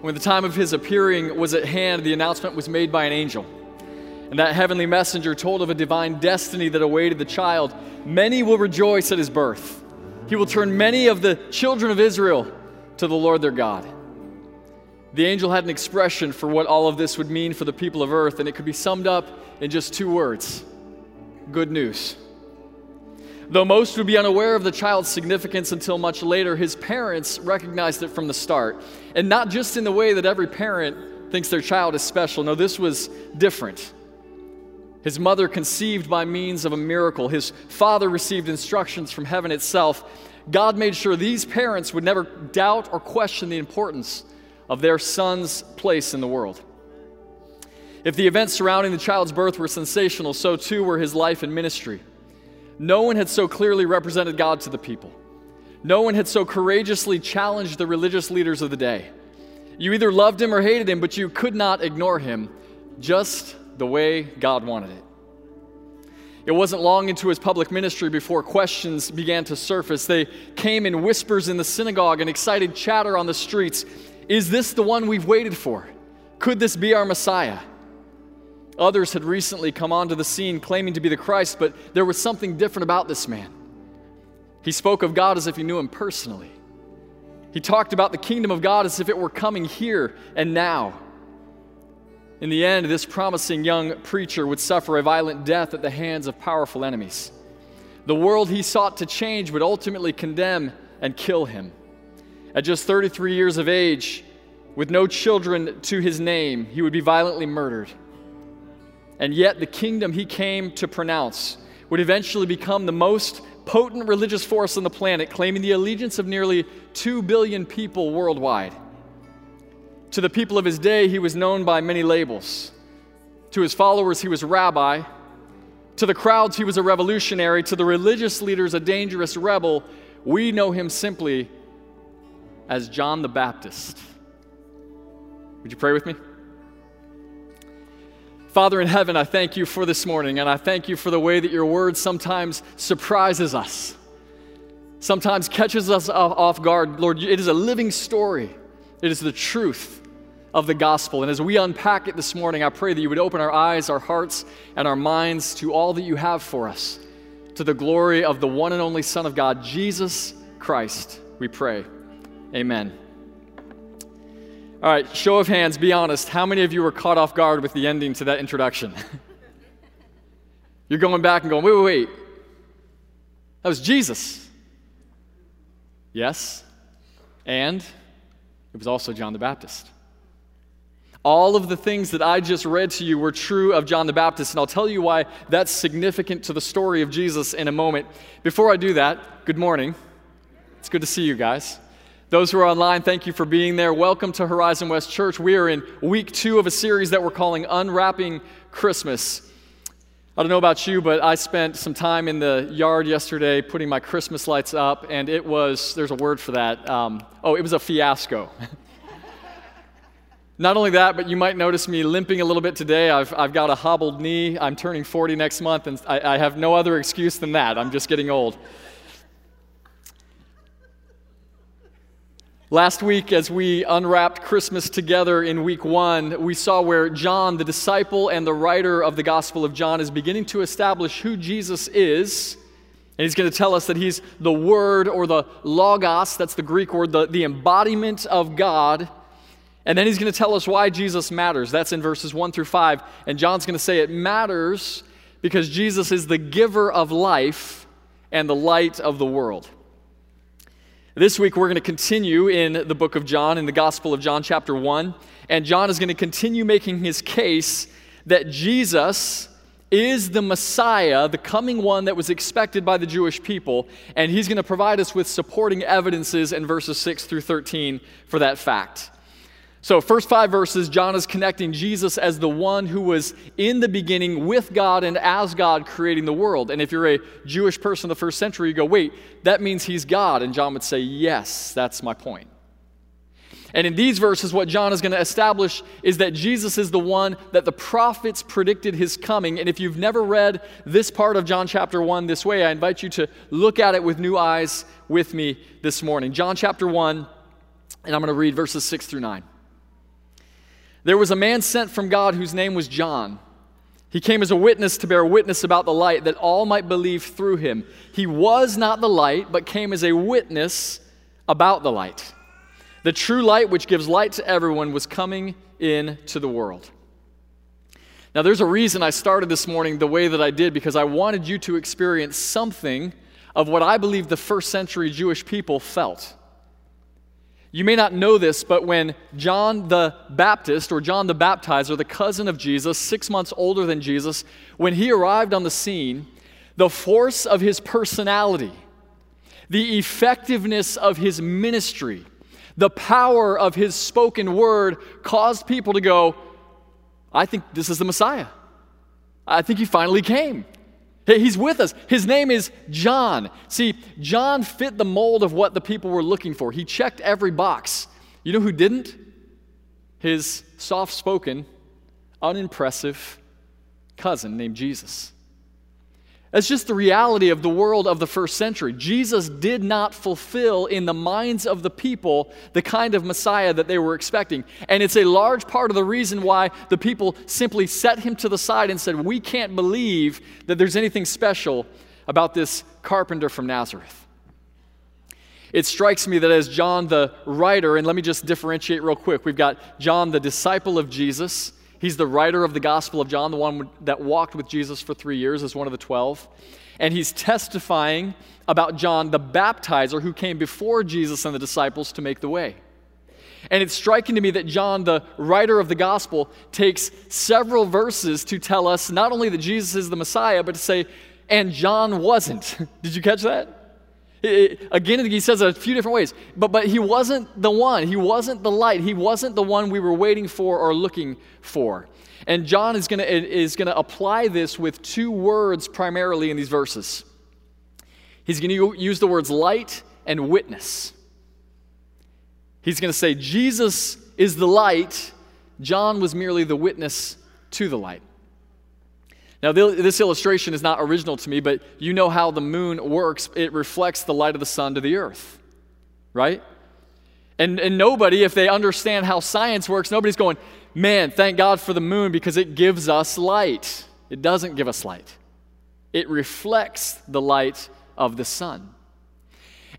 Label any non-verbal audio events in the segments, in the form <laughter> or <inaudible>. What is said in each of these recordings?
When the time of his appearing was at hand, the announcement was made by an angel. And that heavenly messenger told of a divine destiny that awaited the child. Many will rejoice at his birth. He will turn many of the children of Israel to the Lord their God. The angel had an expression for what all of this would mean for the people of earth, and it could be summed up in just two words good news. Though most would be unaware of the child's significance until much later, his parents recognized it from the start. And not just in the way that every parent thinks their child is special. No, this was different. His mother conceived by means of a miracle. His father received instructions from heaven itself. God made sure these parents would never doubt or question the importance of their son's place in the world. If the events surrounding the child's birth were sensational, so too were his life and ministry. No one had so clearly represented God to the people. No one had so courageously challenged the religious leaders of the day. You either loved him or hated him, but you could not ignore him just the way God wanted it. It wasn't long into his public ministry before questions began to surface. They came in whispers in the synagogue and excited chatter on the streets. Is this the one we've waited for? Could this be our Messiah? Others had recently come onto the scene claiming to be the Christ, but there was something different about this man. He spoke of God as if he knew him personally. He talked about the kingdom of God as if it were coming here and now. In the end, this promising young preacher would suffer a violent death at the hands of powerful enemies. The world he sought to change would ultimately condemn and kill him. At just 33 years of age, with no children to his name, he would be violently murdered. And yet, the kingdom he came to pronounce would eventually become the most potent religious force on the planet, claiming the allegiance of nearly 2 billion people worldwide. To the people of his day, he was known by many labels. To his followers, he was rabbi. To the crowds, he was a revolutionary. To the religious leaders, a dangerous rebel. We know him simply as John the Baptist. Would you pray with me? Father in heaven, I thank you for this morning, and I thank you for the way that your word sometimes surprises us, sometimes catches us off guard. Lord, it is a living story, it is the truth of the gospel. And as we unpack it this morning, I pray that you would open our eyes, our hearts, and our minds to all that you have for us, to the glory of the one and only Son of God, Jesus Christ, we pray. Amen. All right, show of hands, be honest. How many of you were caught off guard with the ending to that introduction? <laughs> You're going back and going, wait, wait, wait. That was Jesus. Yes. And it was also John the Baptist. All of the things that I just read to you were true of John the Baptist, and I'll tell you why that's significant to the story of Jesus in a moment. Before I do that, good morning. It's good to see you guys. Those who are online, thank you for being there. Welcome to Horizon West Church. We are in week two of a series that we're calling Unwrapping Christmas. I don't know about you, but I spent some time in the yard yesterday putting my Christmas lights up, and it was, there's a word for that. Um, oh, it was a fiasco. <laughs> Not only that, but you might notice me limping a little bit today. I've, I've got a hobbled knee. I'm turning 40 next month, and I, I have no other excuse than that. I'm just getting old. Last week, as we unwrapped Christmas together in week one, we saw where John, the disciple and the writer of the Gospel of John, is beginning to establish who Jesus is. And he's going to tell us that he's the Word or the Logos, that's the Greek word, the, the embodiment of God. And then he's going to tell us why Jesus matters. That's in verses 1 through 5. And John's going to say it matters because Jesus is the giver of life and the light of the world. This week, we're going to continue in the book of John, in the Gospel of John, chapter 1. And John is going to continue making his case that Jesus is the Messiah, the coming one that was expected by the Jewish people. And he's going to provide us with supporting evidences in verses 6 through 13 for that fact. So, first five verses, John is connecting Jesus as the one who was in the beginning with God and as God creating the world. And if you're a Jewish person in the first century, you go, wait, that means he's God. And John would say, yes, that's my point. And in these verses, what John is going to establish is that Jesus is the one that the prophets predicted his coming. And if you've never read this part of John chapter 1 this way, I invite you to look at it with new eyes with me this morning. John chapter 1, and I'm going to read verses 6 through 9. There was a man sent from God whose name was John. He came as a witness to bear witness about the light, that all might believe through him. He was not the light, but came as a witness about the light. The true light, which gives light to everyone, was coming into the world. Now, there's a reason I started this morning the way that I did, because I wanted you to experience something of what I believe the first century Jewish people felt. You may not know this, but when John the Baptist or John the Baptizer, the cousin of Jesus, six months older than Jesus, when he arrived on the scene, the force of his personality, the effectiveness of his ministry, the power of his spoken word caused people to go, I think this is the Messiah. I think he finally came. He's with us. His name is John. See, John fit the mold of what the people were looking for. He checked every box. You know who didn't? His soft spoken, unimpressive cousin named Jesus. That's just the reality of the world of the first century. Jesus did not fulfill in the minds of the people the kind of Messiah that they were expecting. And it's a large part of the reason why the people simply set him to the side and said, We can't believe that there's anything special about this carpenter from Nazareth. It strikes me that as John the writer, and let me just differentiate real quick, we've got John the disciple of Jesus He's the writer of the Gospel of John, the one that walked with Jesus for three years as one of the twelve. And he's testifying about John the baptizer who came before Jesus and the disciples to make the way. And it's striking to me that John, the writer of the gospel, takes several verses to tell us not only that Jesus is the Messiah, but to say, and John wasn't. <laughs> Did you catch that? Again, he says it a few different ways, but, but he wasn't the one. He wasn't the light. He wasn't the one we were waiting for or looking for. And John is going is to apply this with two words primarily in these verses. He's going to use the words light and witness. He's going to say, Jesus is the light, John was merely the witness to the light. Now, this illustration is not original to me, but you know how the moon works. It reflects the light of the sun to the earth, right? And, and nobody, if they understand how science works, nobody's going, man, thank God for the moon because it gives us light. It doesn't give us light, it reflects the light of the sun.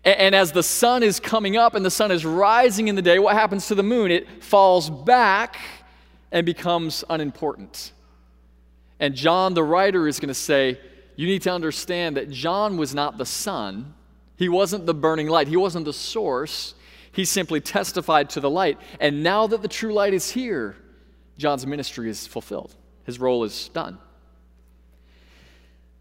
And, and as the sun is coming up and the sun is rising in the day, what happens to the moon? It falls back and becomes unimportant. And John, the writer, is going to say, You need to understand that John was not the sun, he wasn't the burning light, he wasn't the source. He simply testified to the light. And now that the true light is here, John's ministry is fulfilled, his role is done.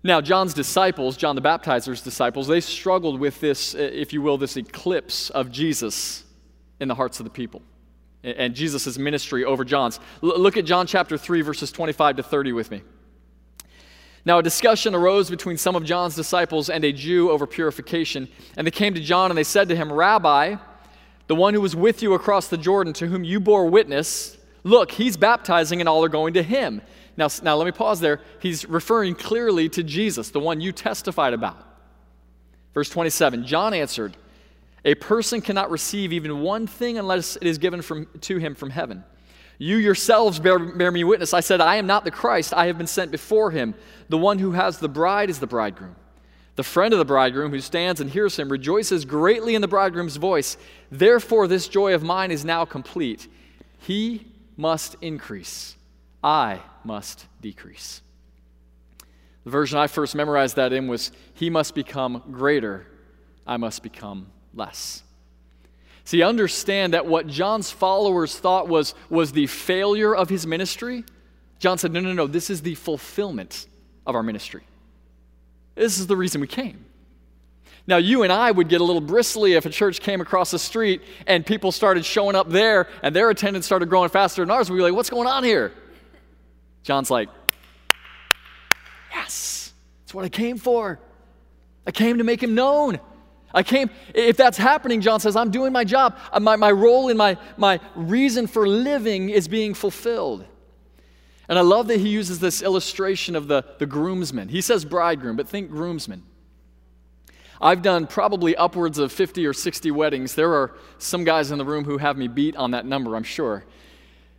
Now, John's disciples, John the Baptizer's disciples, they struggled with this, if you will, this eclipse of Jesus in the hearts of the people and Jesus' ministry over John's. L- look at John chapter 3, verses 25 to 30 with me. Now, a discussion arose between some of John's disciples and a Jew over purification. And they came to John and they said to him, Rabbi, the one who was with you across the Jordan, to whom you bore witness, look, he's baptizing and all are going to him. Now, now let me pause there. He's referring clearly to Jesus, the one you testified about. Verse 27 John answered, a person cannot receive even one thing unless it is given from, to him from heaven. You yourselves bear, bear, me witness. I said, I am not the Christ. I have been sent before him. The one who has the bride is the bridegroom. The friend of the bridegroom who stands and hears him rejoices greatly in the bridegroom's voice. Therefore, this joy of mine is now complete. He must increase, I must decrease. The version I first memorized that in was, He must become greater, I must become less. See, understand that what John's followers thought was, was the failure of his ministry, John said, no, no, no, this is the fulfillment of our ministry. This is the reason we came. Now, you and I would get a little bristly if a church came across the street and people started showing up there and their attendance started growing faster than ours. We'd be like, what's going on here? John's like, yes, that's what I came for. I came to make him known. I came, if that's happening, John says, I'm doing my job. Uh, my, my role and my, my reason for living is being fulfilled. And I love that he uses this illustration of the, the groomsman. He says bridegroom, but think groomsman. I've done probably upwards of 50 or 60 weddings. There are some guys in the room who have me beat on that number, I'm sure.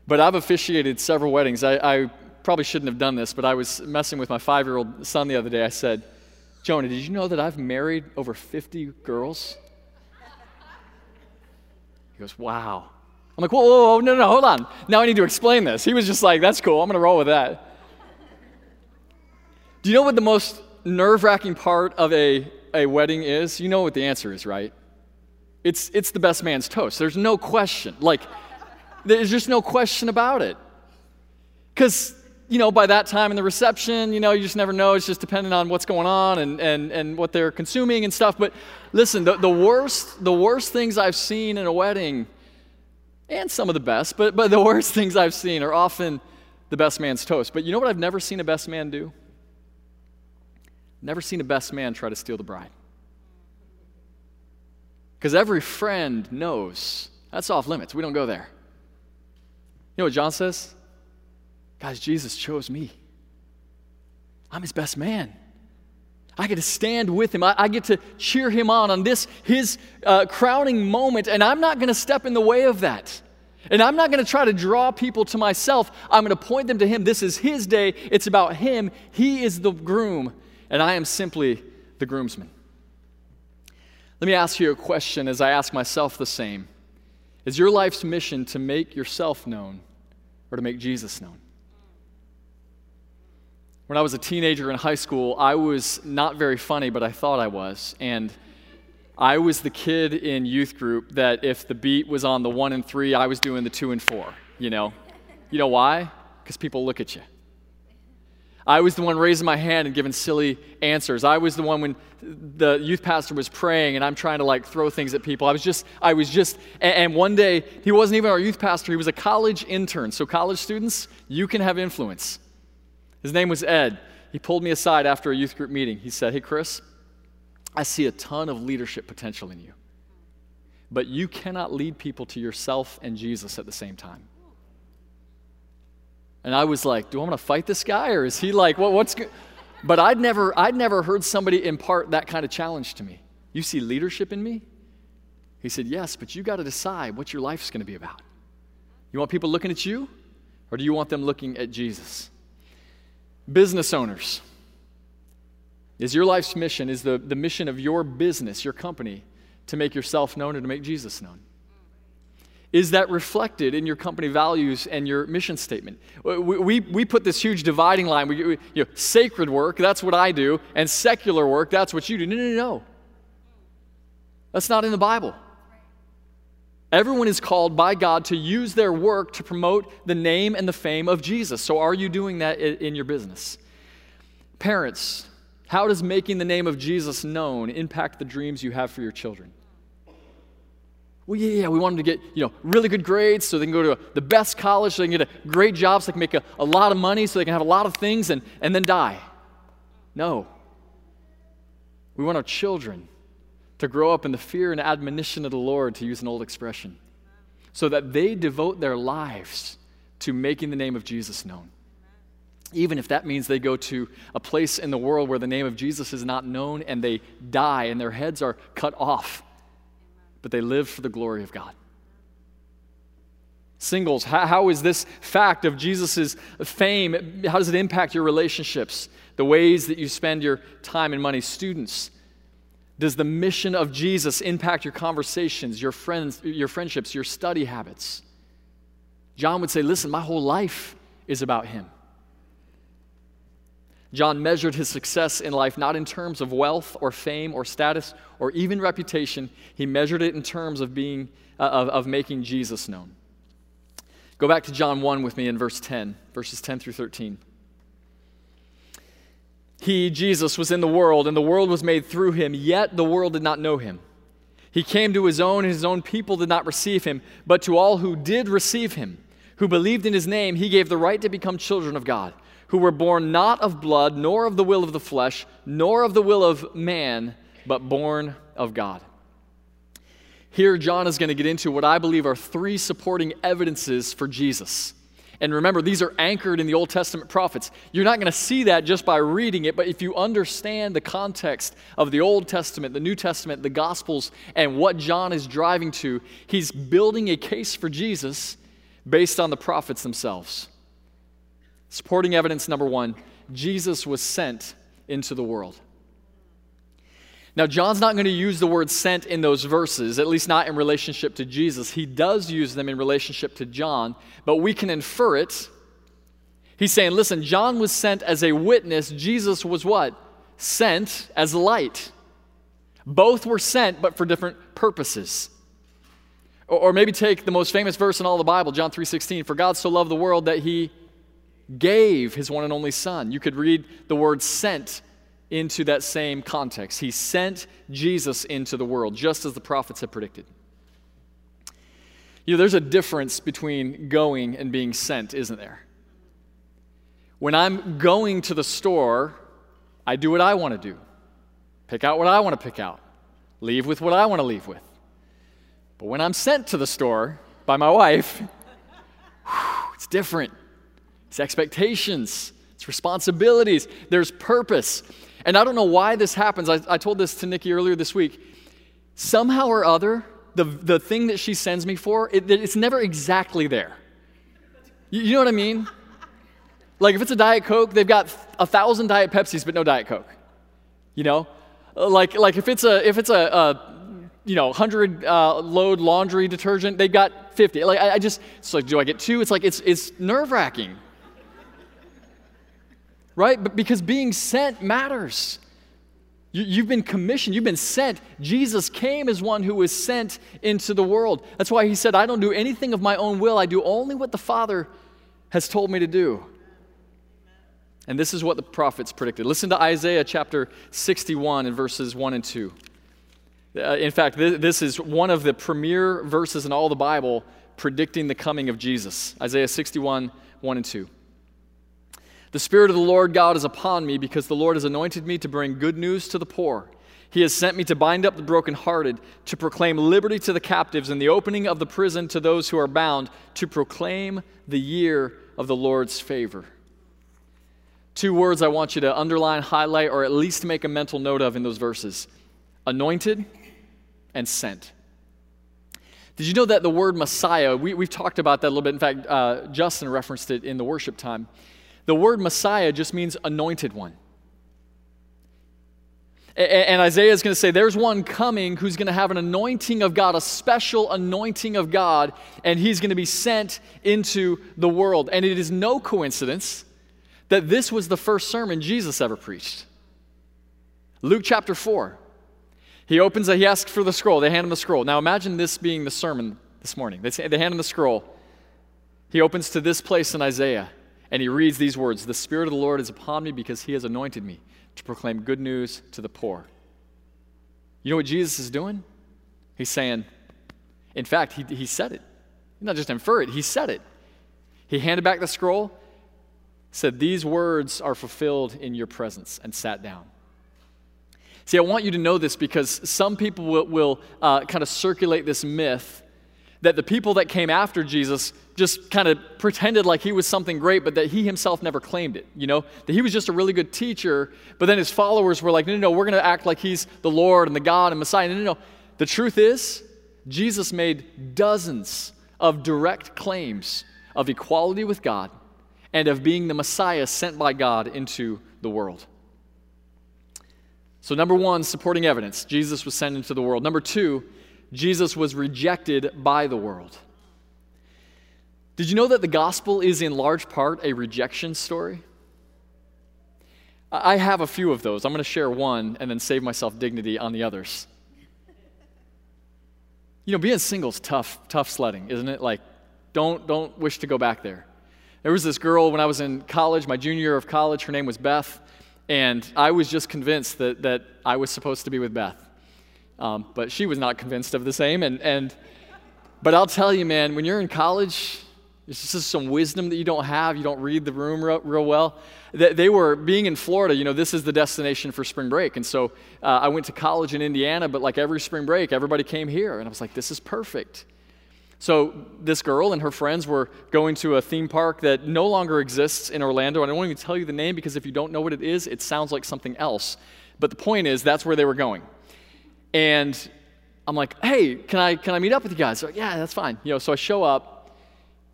But I've officiated several weddings. I, I probably shouldn't have done this, but I was messing with my five year old son the other day. I said, Jonah, did you know that I've married over 50 girls? He goes, Wow. I'm like, whoa, whoa, whoa, no, no, hold on. Now I need to explain this. He was just like, That's cool. I'm going to roll with that. Do you know what the most nerve wracking part of a, a wedding is? You know what the answer is, right? It's, it's the best man's toast. There's no question. Like, there's just no question about it. Because you know, by that time in the reception, you know, you just never know. It's just dependent on what's going on and, and, and what they're consuming and stuff. But listen, the, the, worst, the worst things I've seen in a wedding, and some of the best, but, but the worst <laughs> things I've seen are often the best man's toast. But you know what I've never seen a best man do? Never seen a best man try to steal the bride. Because every friend knows that's off limits. We don't go there. You know what John says? Guys, Jesus chose me. I'm his best man. I get to stand with him. I, I get to cheer him on on this, his uh, crowning moment, and I'm not going to step in the way of that. And I'm not going to try to draw people to myself. I'm going to point them to him. This is his day. It's about him. He is the groom, and I am simply the groomsman. Let me ask you a question as I ask myself the same Is your life's mission to make yourself known or to make Jesus known? When I was a teenager in high school, I was not very funny, but I thought I was. And I was the kid in youth group that if the beat was on the one and three, I was doing the two and four, you know? You know why? Because people look at you. I was the one raising my hand and giving silly answers. I was the one when the youth pastor was praying and I'm trying to like throw things at people. I was just, I was just, and, one day, he wasn't even our youth pastor, he was a college intern. So, college students, you can have influence. His name was Ed. He pulled me aside after a youth group meeting. He said, Hey, Chris, I see a ton of leadership potential in you, but you cannot lead people to yourself and Jesus at the same time. And I was like, Do I want to fight this guy? Or is he like, what, what's good? But I'd never, I'd never heard somebody impart that kind of challenge to me. You see leadership in me? He said, Yes, but you got to decide what your life's going to be about. You want people looking at you, or do you want them looking at Jesus? Business owners, is your life's mission, is the, the mission of your business, your company, to make yourself known and to make Jesus known? Is that reflected in your company values and your mission statement? We, we, we put this huge dividing line. We, we, you know, sacred work, that's what I do, and secular work, that's what you do. No, no, no. That's not in the Bible. Everyone is called by God to use their work to promote the name and the fame of Jesus. So, are you doing that in your business? Parents, how does making the name of Jesus known impact the dreams you have for your children? Well, yeah, yeah, we want them to get you know really good grades so they can go to the best college, so they can get a great job, so they can make a, a lot of money, so they can have a lot of things and, and then die. No. We want our children to grow up in the fear and admonition of the Lord, to use an old expression, so that they devote their lives to making the name of Jesus known. Even if that means they go to a place in the world where the name of Jesus is not known and they die and their heads are cut off, but they live for the glory of God. Singles, how, how is this fact of Jesus' fame, how does it impact your relationships, the ways that you spend your time and money? Students, does the mission of Jesus impact your conversations, your friends, your friendships, your study habits? John would say, "Listen, my whole life is about him." John measured his success in life not in terms of wealth or fame or status or even reputation. He measured it in terms of being uh, of, of making Jesus known. Go back to John 1 with me in verse 10, verses 10 through 13. He, Jesus, was in the world, and the world was made through him, yet the world did not know him. He came to his own, and his own people did not receive him. But to all who did receive him, who believed in his name, he gave the right to become children of God, who were born not of blood, nor of the will of the flesh, nor of the will of man, but born of God. Here, John is going to get into what I believe are three supporting evidences for Jesus. And remember, these are anchored in the Old Testament prophets. You're not going to see that just by reading it, but if you understand the context of the Old Testament, the New Testament, the Gospels, and what John is driving to, he's building a case for Jesus based on the prophets themselves. Supporting evidence number one Jesus was sent into the world. Now, John's not going to use the word sent in those verses, at least not in relationship to Jesus. He does use them in relationship to John, but we can infer it. He's saying, listen, John was sent as a witness. Jesus was what? Sent as light. Both were sent, but for different purposes. Or, maybe take the most famous verse in all the Bible, John 3:16, for God so loved the world that he gave his one and only son. You could read the word sent into that same context. He sent Jesus into the world, just as the prophets had predicted. You know, there's a difference between going and being sent, isn't there? When I'm going to the store, I do what I want to do, pick out what I want to pick out, leave with what I want to leave with. But when I'm sent to the store by my wife, it's different. It's expectations, it's responsibilities, there's purpose. And I don't know why this happens. I, I told this to Nikki earlier this week. Somehow or other, the, the thing that she sends me for, it, it's never exactly there. You, you know what I mean? Like if it's a Diet Coke, they've got a thousand Diet Pepsis, but no Diet Coke. You know? Like, like if it's a, if it's a, a you know, 100 uh, load laundry detergent, they've got 50. Like, I, I just, it's like, do I get two? It's like, it's, it's nerve wracking right? But because being sent matters. You, have been commissioned, you've been sent. Jesus came as one who was sent into the world. That's why he said, I don't do anything of my own will, I do only what the Father has told me to do. And this is what the prophets predicted. Listen to Isaiah chapter 61 and verses 1 and 2. Uh, in fact, this, this is one of the premier verses in all the Bible predicting the coming of Jesus. Isaiah 61, 1 and 2. The Spirit of the Lord God is upon me because the Lord has anointed me to bring good news to the poor. He has sent me to bind up the brokenhearted, to proclaim liberty to the captives and the opening of the prison to those who are bound, to proclaim the year of the Lord's favor. Two words I want you to underline, highlight, or at least make a mental note of in those verses anointed and sent. Did you know that the word Messiah, we, have talked about that a little bit. In fact, uh, Justin referenced it in the worship time. The word Messiah just means anointed one. And Isaiah is going to say, There's one coming who's going to have an anointing of God, a special anointing of God, and he's going to be sent into the world. And it is no coincidence that this was the first sermon Jesus ever preached. Luke chapter 4. He opens, he asks for the scroll. They hand him the scroll. Now imagine this being the sermon this morning. They hand him the scroll. He opens to this place in Isaiah. And he reads these words The Spirit of the Lord is upon me because he has anointed me to proclaim good news to the poor. You know what Jesus is doing? He's saying, in fact, he, he said it. Not just infer it, he said it. He handed back the scroll, said, These words are fulfilled in your presence, and sat down. See, I want you to know this because some people will, will uh, kind of circulate this myth that the people that came after Jesus just kind of pretended like he was something great, but that he himself never claimed it. You know, that he was just a really good teacher, but then his followers were like, no, no, no, we're going to act like he's the Lord and the God and Messiah. No, no, no. The truth is, Jesus made dozens of direct claims of equality with God and of being the Messiah sent by God into the world. So, number one, supporting evidence Jesus was sent into the world. Number two, Jesus was rejected by the world. Did you know that the gospel is in large part a rejection story? I have a few of those. I'm going to share one and then save myself dignity on the others. You know, being single is tough, tough sledding, isn't it? Like, don't, don't wish to go back there. There was this girl when I was in college, my junior year of college, her name was Beth, And I was just convinced that, that I was supposed to be with Beth. Um, but she was not convinced of the same. And, and, but I'll tell you, man, when you're in college, it's just some wisdom that you don't have. You don't read the room real, real well. They, they, were being in Florida, you know, this is the destination for spring break. And so uh, I went to college in Indiana, but like every spring break, everybody came here. And I was like, this is perfect. So this girl and her friends were going to a theme park that no longer exists in Orlando. And I won't even tell you the name because if you don't know what it is, it sounds like something else. But the point is, that's where they were going. And I'm like, hey, can I, can I meet up with you guys? Like, yeah, that's fine. You know, so I show up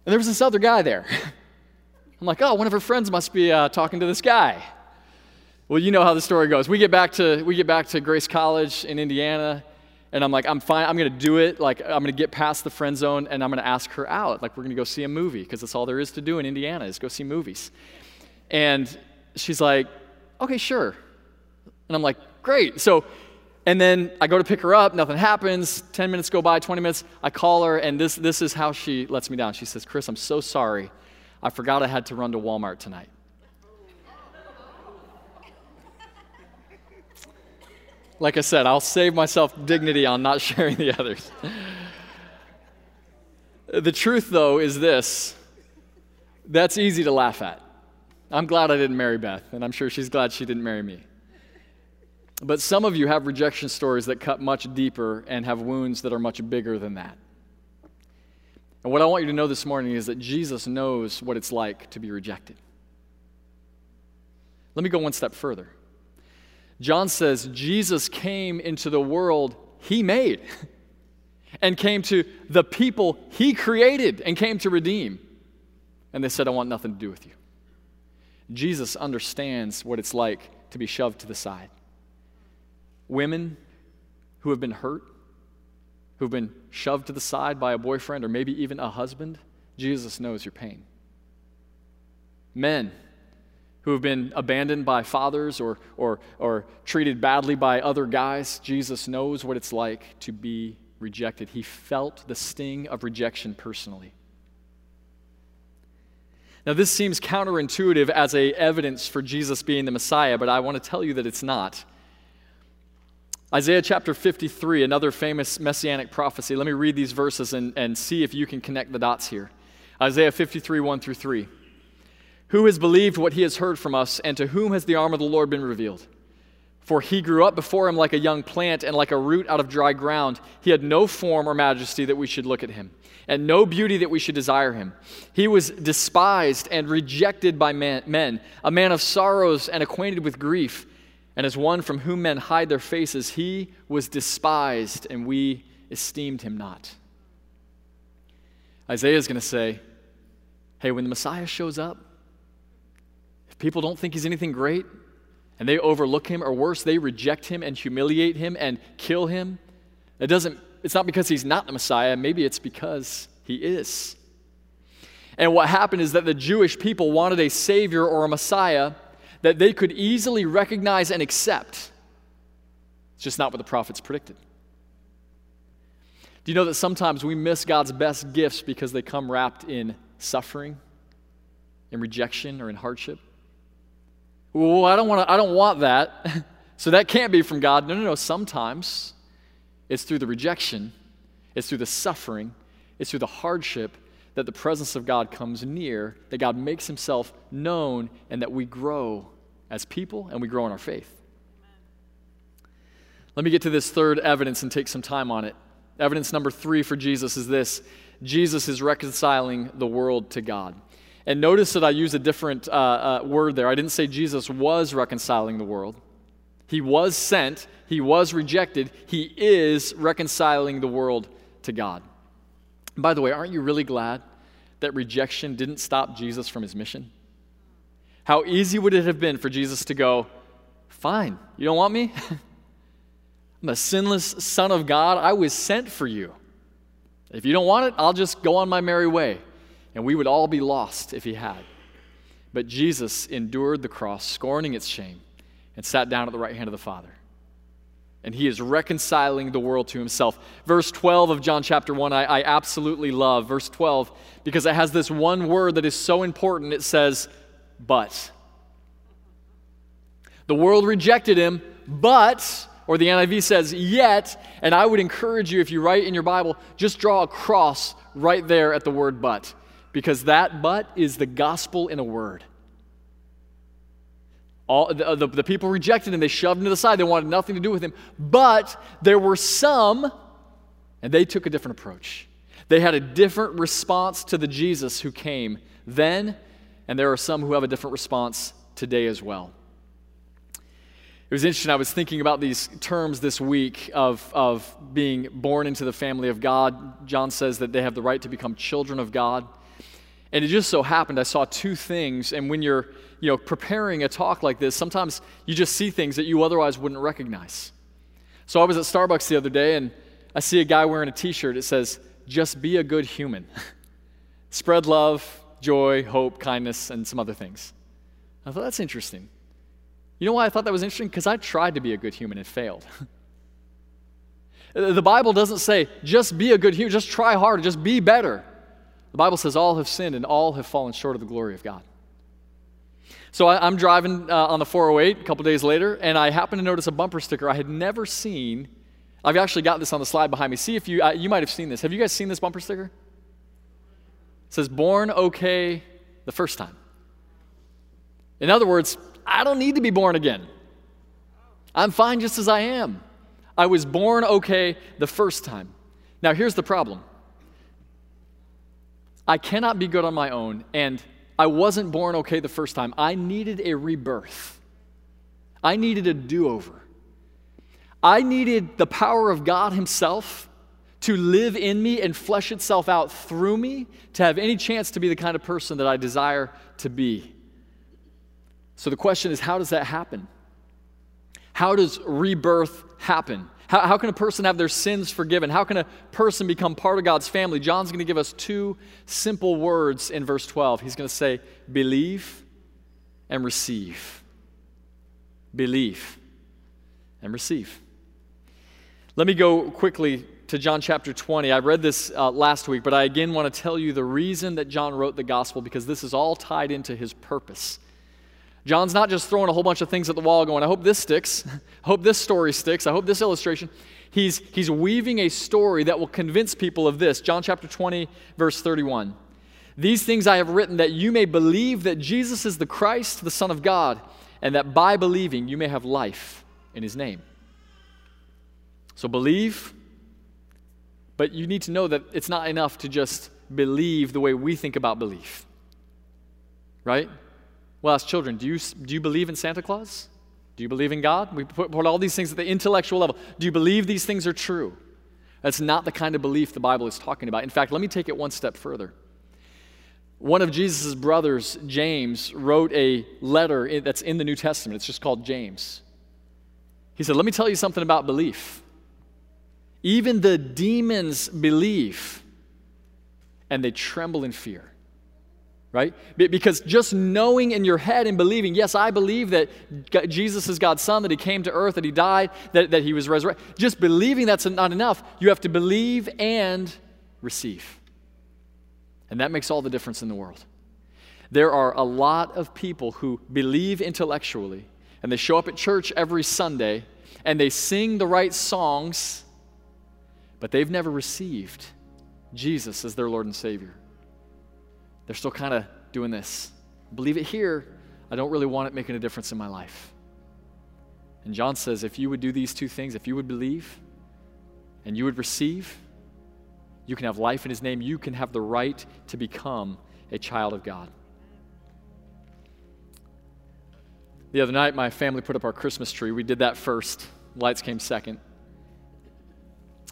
and there was this other guy there. <laughs> I'm like, oh, one of her friends must be uh, talking to this guy. Well, you know how the story goes. We get back to we get back to Grace College in Indiana, and I'm like, I'm fine. I'm gonna do it. Like, I'm gonna get past the friend zone, and I'm gonna ask her out. Like, we're gonna go see a movie because that's all there is to do in Indiana is go see movies. And she's like, okay, sure. And I'm like, great. So and then I go to pick her up, nothing happens. 10 minutes go by, 20 minutes. I call her, and this, this is how she lets me down. She says, Chris, I'm so sorry. I forgot I had to run to Walmart tonight. Like I said, I'll save myself dignity on not <laughs> sharing the others. the truth, though, is this that's easy to laugh at. I'm glad I didn't marry Beth, and I'm sure she's glad she didn't marry me. But some of you have rejection stories that cut much deeper and have wounds that are much bigger than that. And what I want you to know this morning is that Jesus knows what it's like to be rejected. Let me go one step further. John says Jesus came into the world he made <laughs> and came to the people he created and came to redeem. And they said, I want nothing to do with you. Jesus understands what it's like to be shoved to the side women who have been hurt, who've been shoved to the side by a boyfriend or maybe even a husband, Jesus knows your pain. Men who have been abandoned by fathers or, or, or treated badly by other guys, Jesus knows what it's like to be rejected. He felt the sting of rejection personally. Now, this seems counterintuitive as a evidence for Jesus being the Messiah, but I want to tell you that it's not. Isaiah chapter 53, another famous messianic prophecy. Let me read these verses and, and see if you can connect the dots here. Isaiah 53, 1 through 3. Who has believed what he has heard from us, and to whom has the arm of the Lord been revealed? For he grew up before him like a young plant and like a root out of dry ground. He had no form or majesty that we should look at him, and no beauty that we should desire him. He was despised and rejected by men, a man of sorrows and acquainted with grief and as one from whom men hide their faces, he was despised, and we esteemed him not. Isaiah is going to say, hey, when the Messiah shows up, if people don't think he's anything great, and they overlook him, or worse, they reject him and humiliate him and kill him, it doesn't, it's not because he's not the Messiah, maybe it's because he is. And what happened is that the Jewish people wanted a Savior or a Messiah that they could easily recognize and accept. It's just not what the prophets predicted. Do you know that sometimes we miss God's best gifts because they come wrapped in suffering, in rejection, or in hardship? Well, I don't want, I don't want that. <laughs> so that can't be from God. No, no, no. Sometimes it's through the rejection, it's through the suffering, it's through the hardship that the presence of God comes near, that God makes himself known, and that we grow as people and we grow in our faith. Let me get to this third evidence and take some time on it. Evidence number three for Jesus is this Jesus is reconciling the world to God. And notice that I use a different uh, uh, word there. I didn't say Jesus was reconciling the world. He was sent, he was rejected, he is reconciling the world to God. By the way, aren't you really glad that rejection didn't stop Jesus from his mission? How easy would it have been for Jesus to go, Fine, you don't want me? <laughs> I'm a sinless Son of God. I was sent for you. If you don't want it, I'll just go on my merry way. And we would all be lost if he had. But Jesus endured the cross, scorning its shame, and sat down at the right hand of the Father and he is reconciling the world to himself. Verse 12 of John chapter 1, I, I, absolutely love. Verse 12, because it has this one word that is so important. It says, but. The world rejected him, but, or the NIV says, yet, and I would encourage you, if you write in your Bible, just draw a cross right there at the word but, because that but is the gospel in a word. All, the, uh, the, the, people rejected him. They shoved him to the side. They wanted nothing to do with him. But there were some, and they took a different approach. They had a different response to the Jesus who came then, and there are some who have a different response today as well. It was interesting. I was thinking about these terms this week of, of being born into the family of God. John says that they have the right to become children of God. And it just so happened I saw two things, and when you're you know, preparing a talk like this, sometimes you just see things that you otherwise wouldn't recognize. So I was at Starbucks the other day, and I see a guy wearing a t shirt. It says, Just be a good human. <laughs> Spread love, joy, hope, kindness, and some other things. I thought that's interesting. You know why I thought that was interesting? Because I tried to be a good human and failed. <laughs> the Bible doesn't say, just be a good human, just try harder, just be better. The Bible says all have sinned and all have fallen short of the glory of God. So I, am driving uh, on the 408 a couple days later, and I happen to notice a bumper sticker I had never seen. I've actually got this on the slide behind me. See if you, uh, you might have seen this. Have you guys seen this bumper sticker? It says, Born okay the first time. In other words, I don't need to be born again. I'm fine just as I am. I was born okay the first time. Now, here's the problem I cannot be good on my own, and I wasn't born okay the first time. I needed a rebirth, I needed a do over. I needed the power of God Himself to live in me and flesh itself out through me to have any chance to be the kind of person that I desire to be. So the question is how does that happen? How does rebirth happen? How, how can a person have their sins forgiven? How can a person become part of God's family? John's going to give us two simple words in verse 12. He's going to say, believe and receive. Believe and receive. Let me go quickly to John chapter 20. I read this uh, last week, but I again want to tell you the reason that John wrote the gospel because this is all tied into his purpose. John's not just throwing a whole bunch of things at the wall going, I hope this sticks. <laughs> I hope this story sticks. I hope this illustration. He's, he's weaving a story that will convince people of this. John chapter 20, verse 31. These things I have written that you may believe that Jesus is the Christ, the Son of God, and that by believing you may have life in his name. So believe, but you need to know that it's not enough to just believe the way we think about belief. Right? Well, as children, do you, do you believe in Santa Claus? Do you believe in God? We put, put all these things at the intellectual level. Do you believe these things are true? That's not the kind of belief the Bible is talking about. In fact, let me take it one step further. One of Jesus' brothers, James, wrote a letter that's in the New Testament. It's just called James. He said, Let me tell you something about belief. Even the demons believe, and they tremble in fear right? Because just knowing in your head and believing, yes, I believe that Jesus is God's Son, that He came to earth, that He died, that, that He was resurrected, just believing that's not enough. You have to believe and receive. And that makes all the difference in the world. There are a lot of people who believe intellectually, and they show up at church every Sunday, and they sing the right songs, but they've never received Jesus as their Lord and Savior they're still kind of doing this. Believe it here. I don't really want it making a difference in my life. And John says if you would do these two things, if you would believe and you would receive, you can have life in his name. You can have the right to become a child of God. The other night, my family put up our Christmas tree. We did that first, lights came second.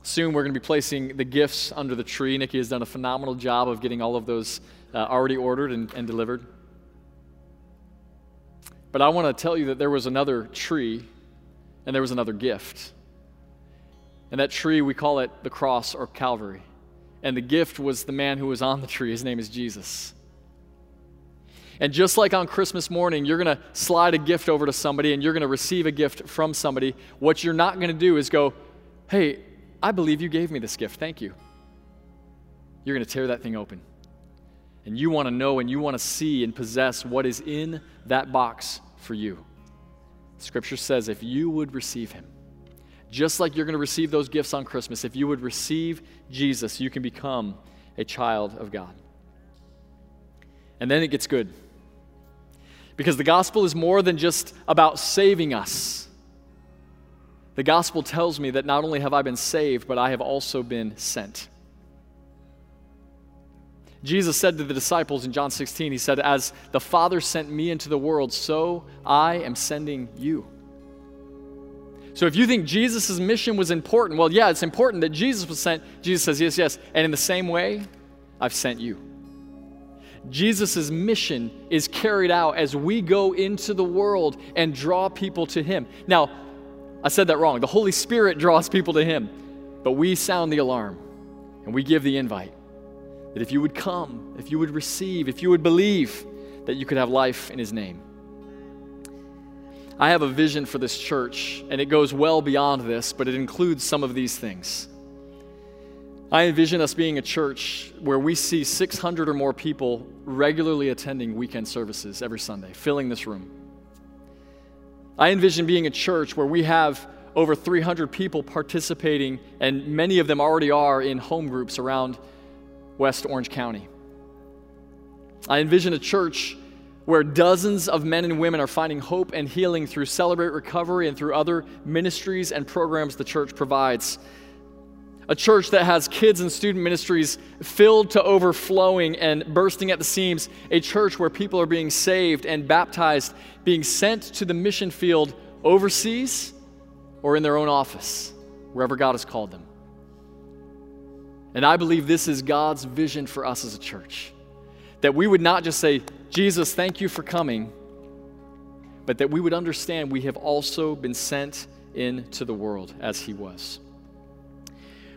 Soon, we're going to be placing the gifts under the tree. Nikki has done a phenomenal job of getting all of those uh, already ordered and, and delivered. But I want to tell you that there was another tree and there was another gift. And that tree, we call it the cross or Calvary. And the gift was the man who was on the tree. His name is Jesus. And just like on Christmas morning, you're going to slide a gift over to somebody and you're going to receive a gift from somebody. What you're not going to do is go, hey, I believe you gave me this gift. Thank you. You're going to tear that thing open and you want to know and you want to see and possess what is in that box for you. Scripture says if you would receive him, just like you're going to receive those gifts on Christmas, if you would receive Jesus, you can become a child of God. And then it gets good. Because the gospel is more than just about saving us. The gospel tells me that not only have I been saved, but I have also been sent. Jesus said to the disciples in John 16, He said, As the Father sent me into the world, so I am sending you. So if you think Jesus' mission was important, well, yeah, it's important that Jesus was sent. Jesus says, Yes, yes. And in the same way, I've sent you. Jesus' mission is carried out as we go into the world and draw people to Him. Now, I said that wrong. The Holy Spirit draws people to Him, but we sound the alarm and we give the invite that if you would come, if you would receive, if you would believe, that you could have life in His name. I have a vision for this church, and it goes well beyond this, but it includes some of these things. I envision us being a church where we see 600 or more people regularly attending weekend services every Sunday, filling this room. I envision being a church where we have over 300 people participating, and many of them already are in home groups around West Orange County. I envision a church where dozens of men and women are finding hope and healing through Celebrate Recovery and through other ministries and programs the church provides a church that has kids and student ministries filled to overflowing and bursting at the seams, a church where people are being saved and baptized, being sent to the mission field overseas or in their own office, wherever God has called them. And I believe this is God's vision for us as a church. That we would not just say, Jesus, thank you for coming, but that we would understand we have also been sent into the world as He was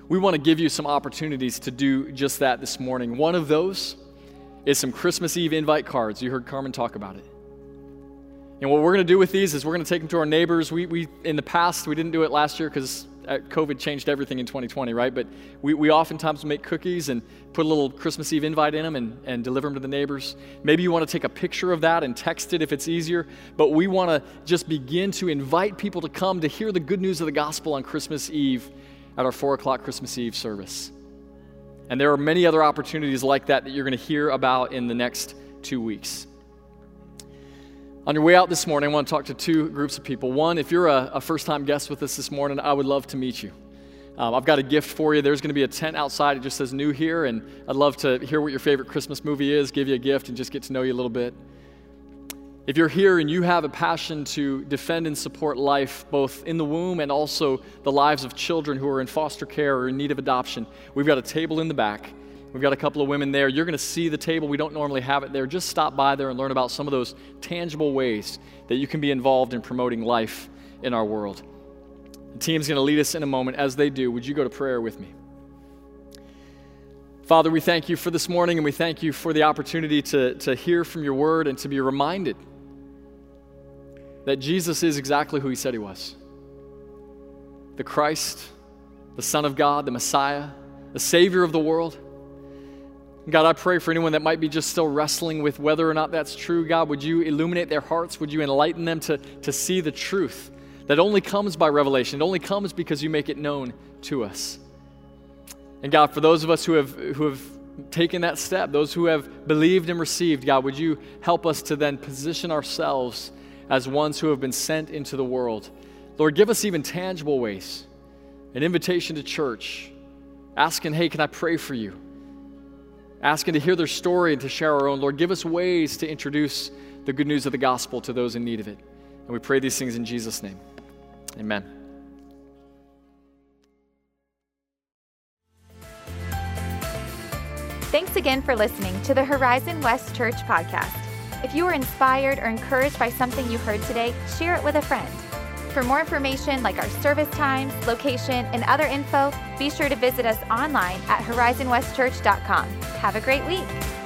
we want to give you some opportunities to do just that this morning. One of those is some Christmas Eve invite cards. You heard Carmen talk about it. And what we're going to do with these is we're going to take them to our neighbors. We, we in the past, we didn't do it last year because uh, COVID changed everything in 2020, right? But we, we oftentimes make cookies and put a little Christmas Eve invite in them and, and deliver them to the neighbors. Maybe you want to take a picture of that and text it if it's easier. But we want to just begin to invite people to come to hear the good news of the gospel on Christmas Eve at our 4 o'clock Christmas Eve service. And there are many other opportunities like that that you're going to hear about in the next two weeks. On your way out this morning, I want to talk to two groups of people. One, if you're a, a first time guest with us this morning, I would love to meet you. Um, I've got a gift for you. There's going to be a tent outside. It just says new here, and I'd love to hear what your favorite Christmas movie is, give you a gift, and just get to know you a little bit. If you're here and you have a passion to defend and support life, both in the womb and also the lives of children who are in foster care or in need of adoption, we've got a table in the back. We've got a couple of women there. You're going to see the table. We don't normally have it there. Just stop by there and learn about some of those tangible ways that you can be involved in promoting life in our world. The team's going to lead us in a moment. As they do, would you go to prayer with me? Father, we thank you for this morning and we thank you for the opportunity to, to hear from your word and to be reminded that Jesus is exactly who he said he was the Christ, the Son of God, the Messiah, the Savior of the world. God, I pray for anyone that might be just still wrestling with whether or not that's true. God, would you illuminate their hearts? Would you enlighten them to, to see the truth that only comes by revelation? It only comes because you make it known to us. And God, for those of us who have, who have taken that step, those who have believed and received, God, would you help us to then position ourselves as ones who have been sent into the world. Lord, give us even tangible ways an invitation to church, asking, hey, can I pray for you? Asking to hear their story and to share our own. Lord, give us ways to introduce the good news of the gospel to those in need of it. And we pray these things in Jesus' name. Amen. Thanks again for listening to the Horizon West Church podcast. If you were inspired or encouraged by something you heard today, share it with a friend. For more information like our service times, location, and other info, be sure to visit us online at horizonwestchurch.com. Have a great week.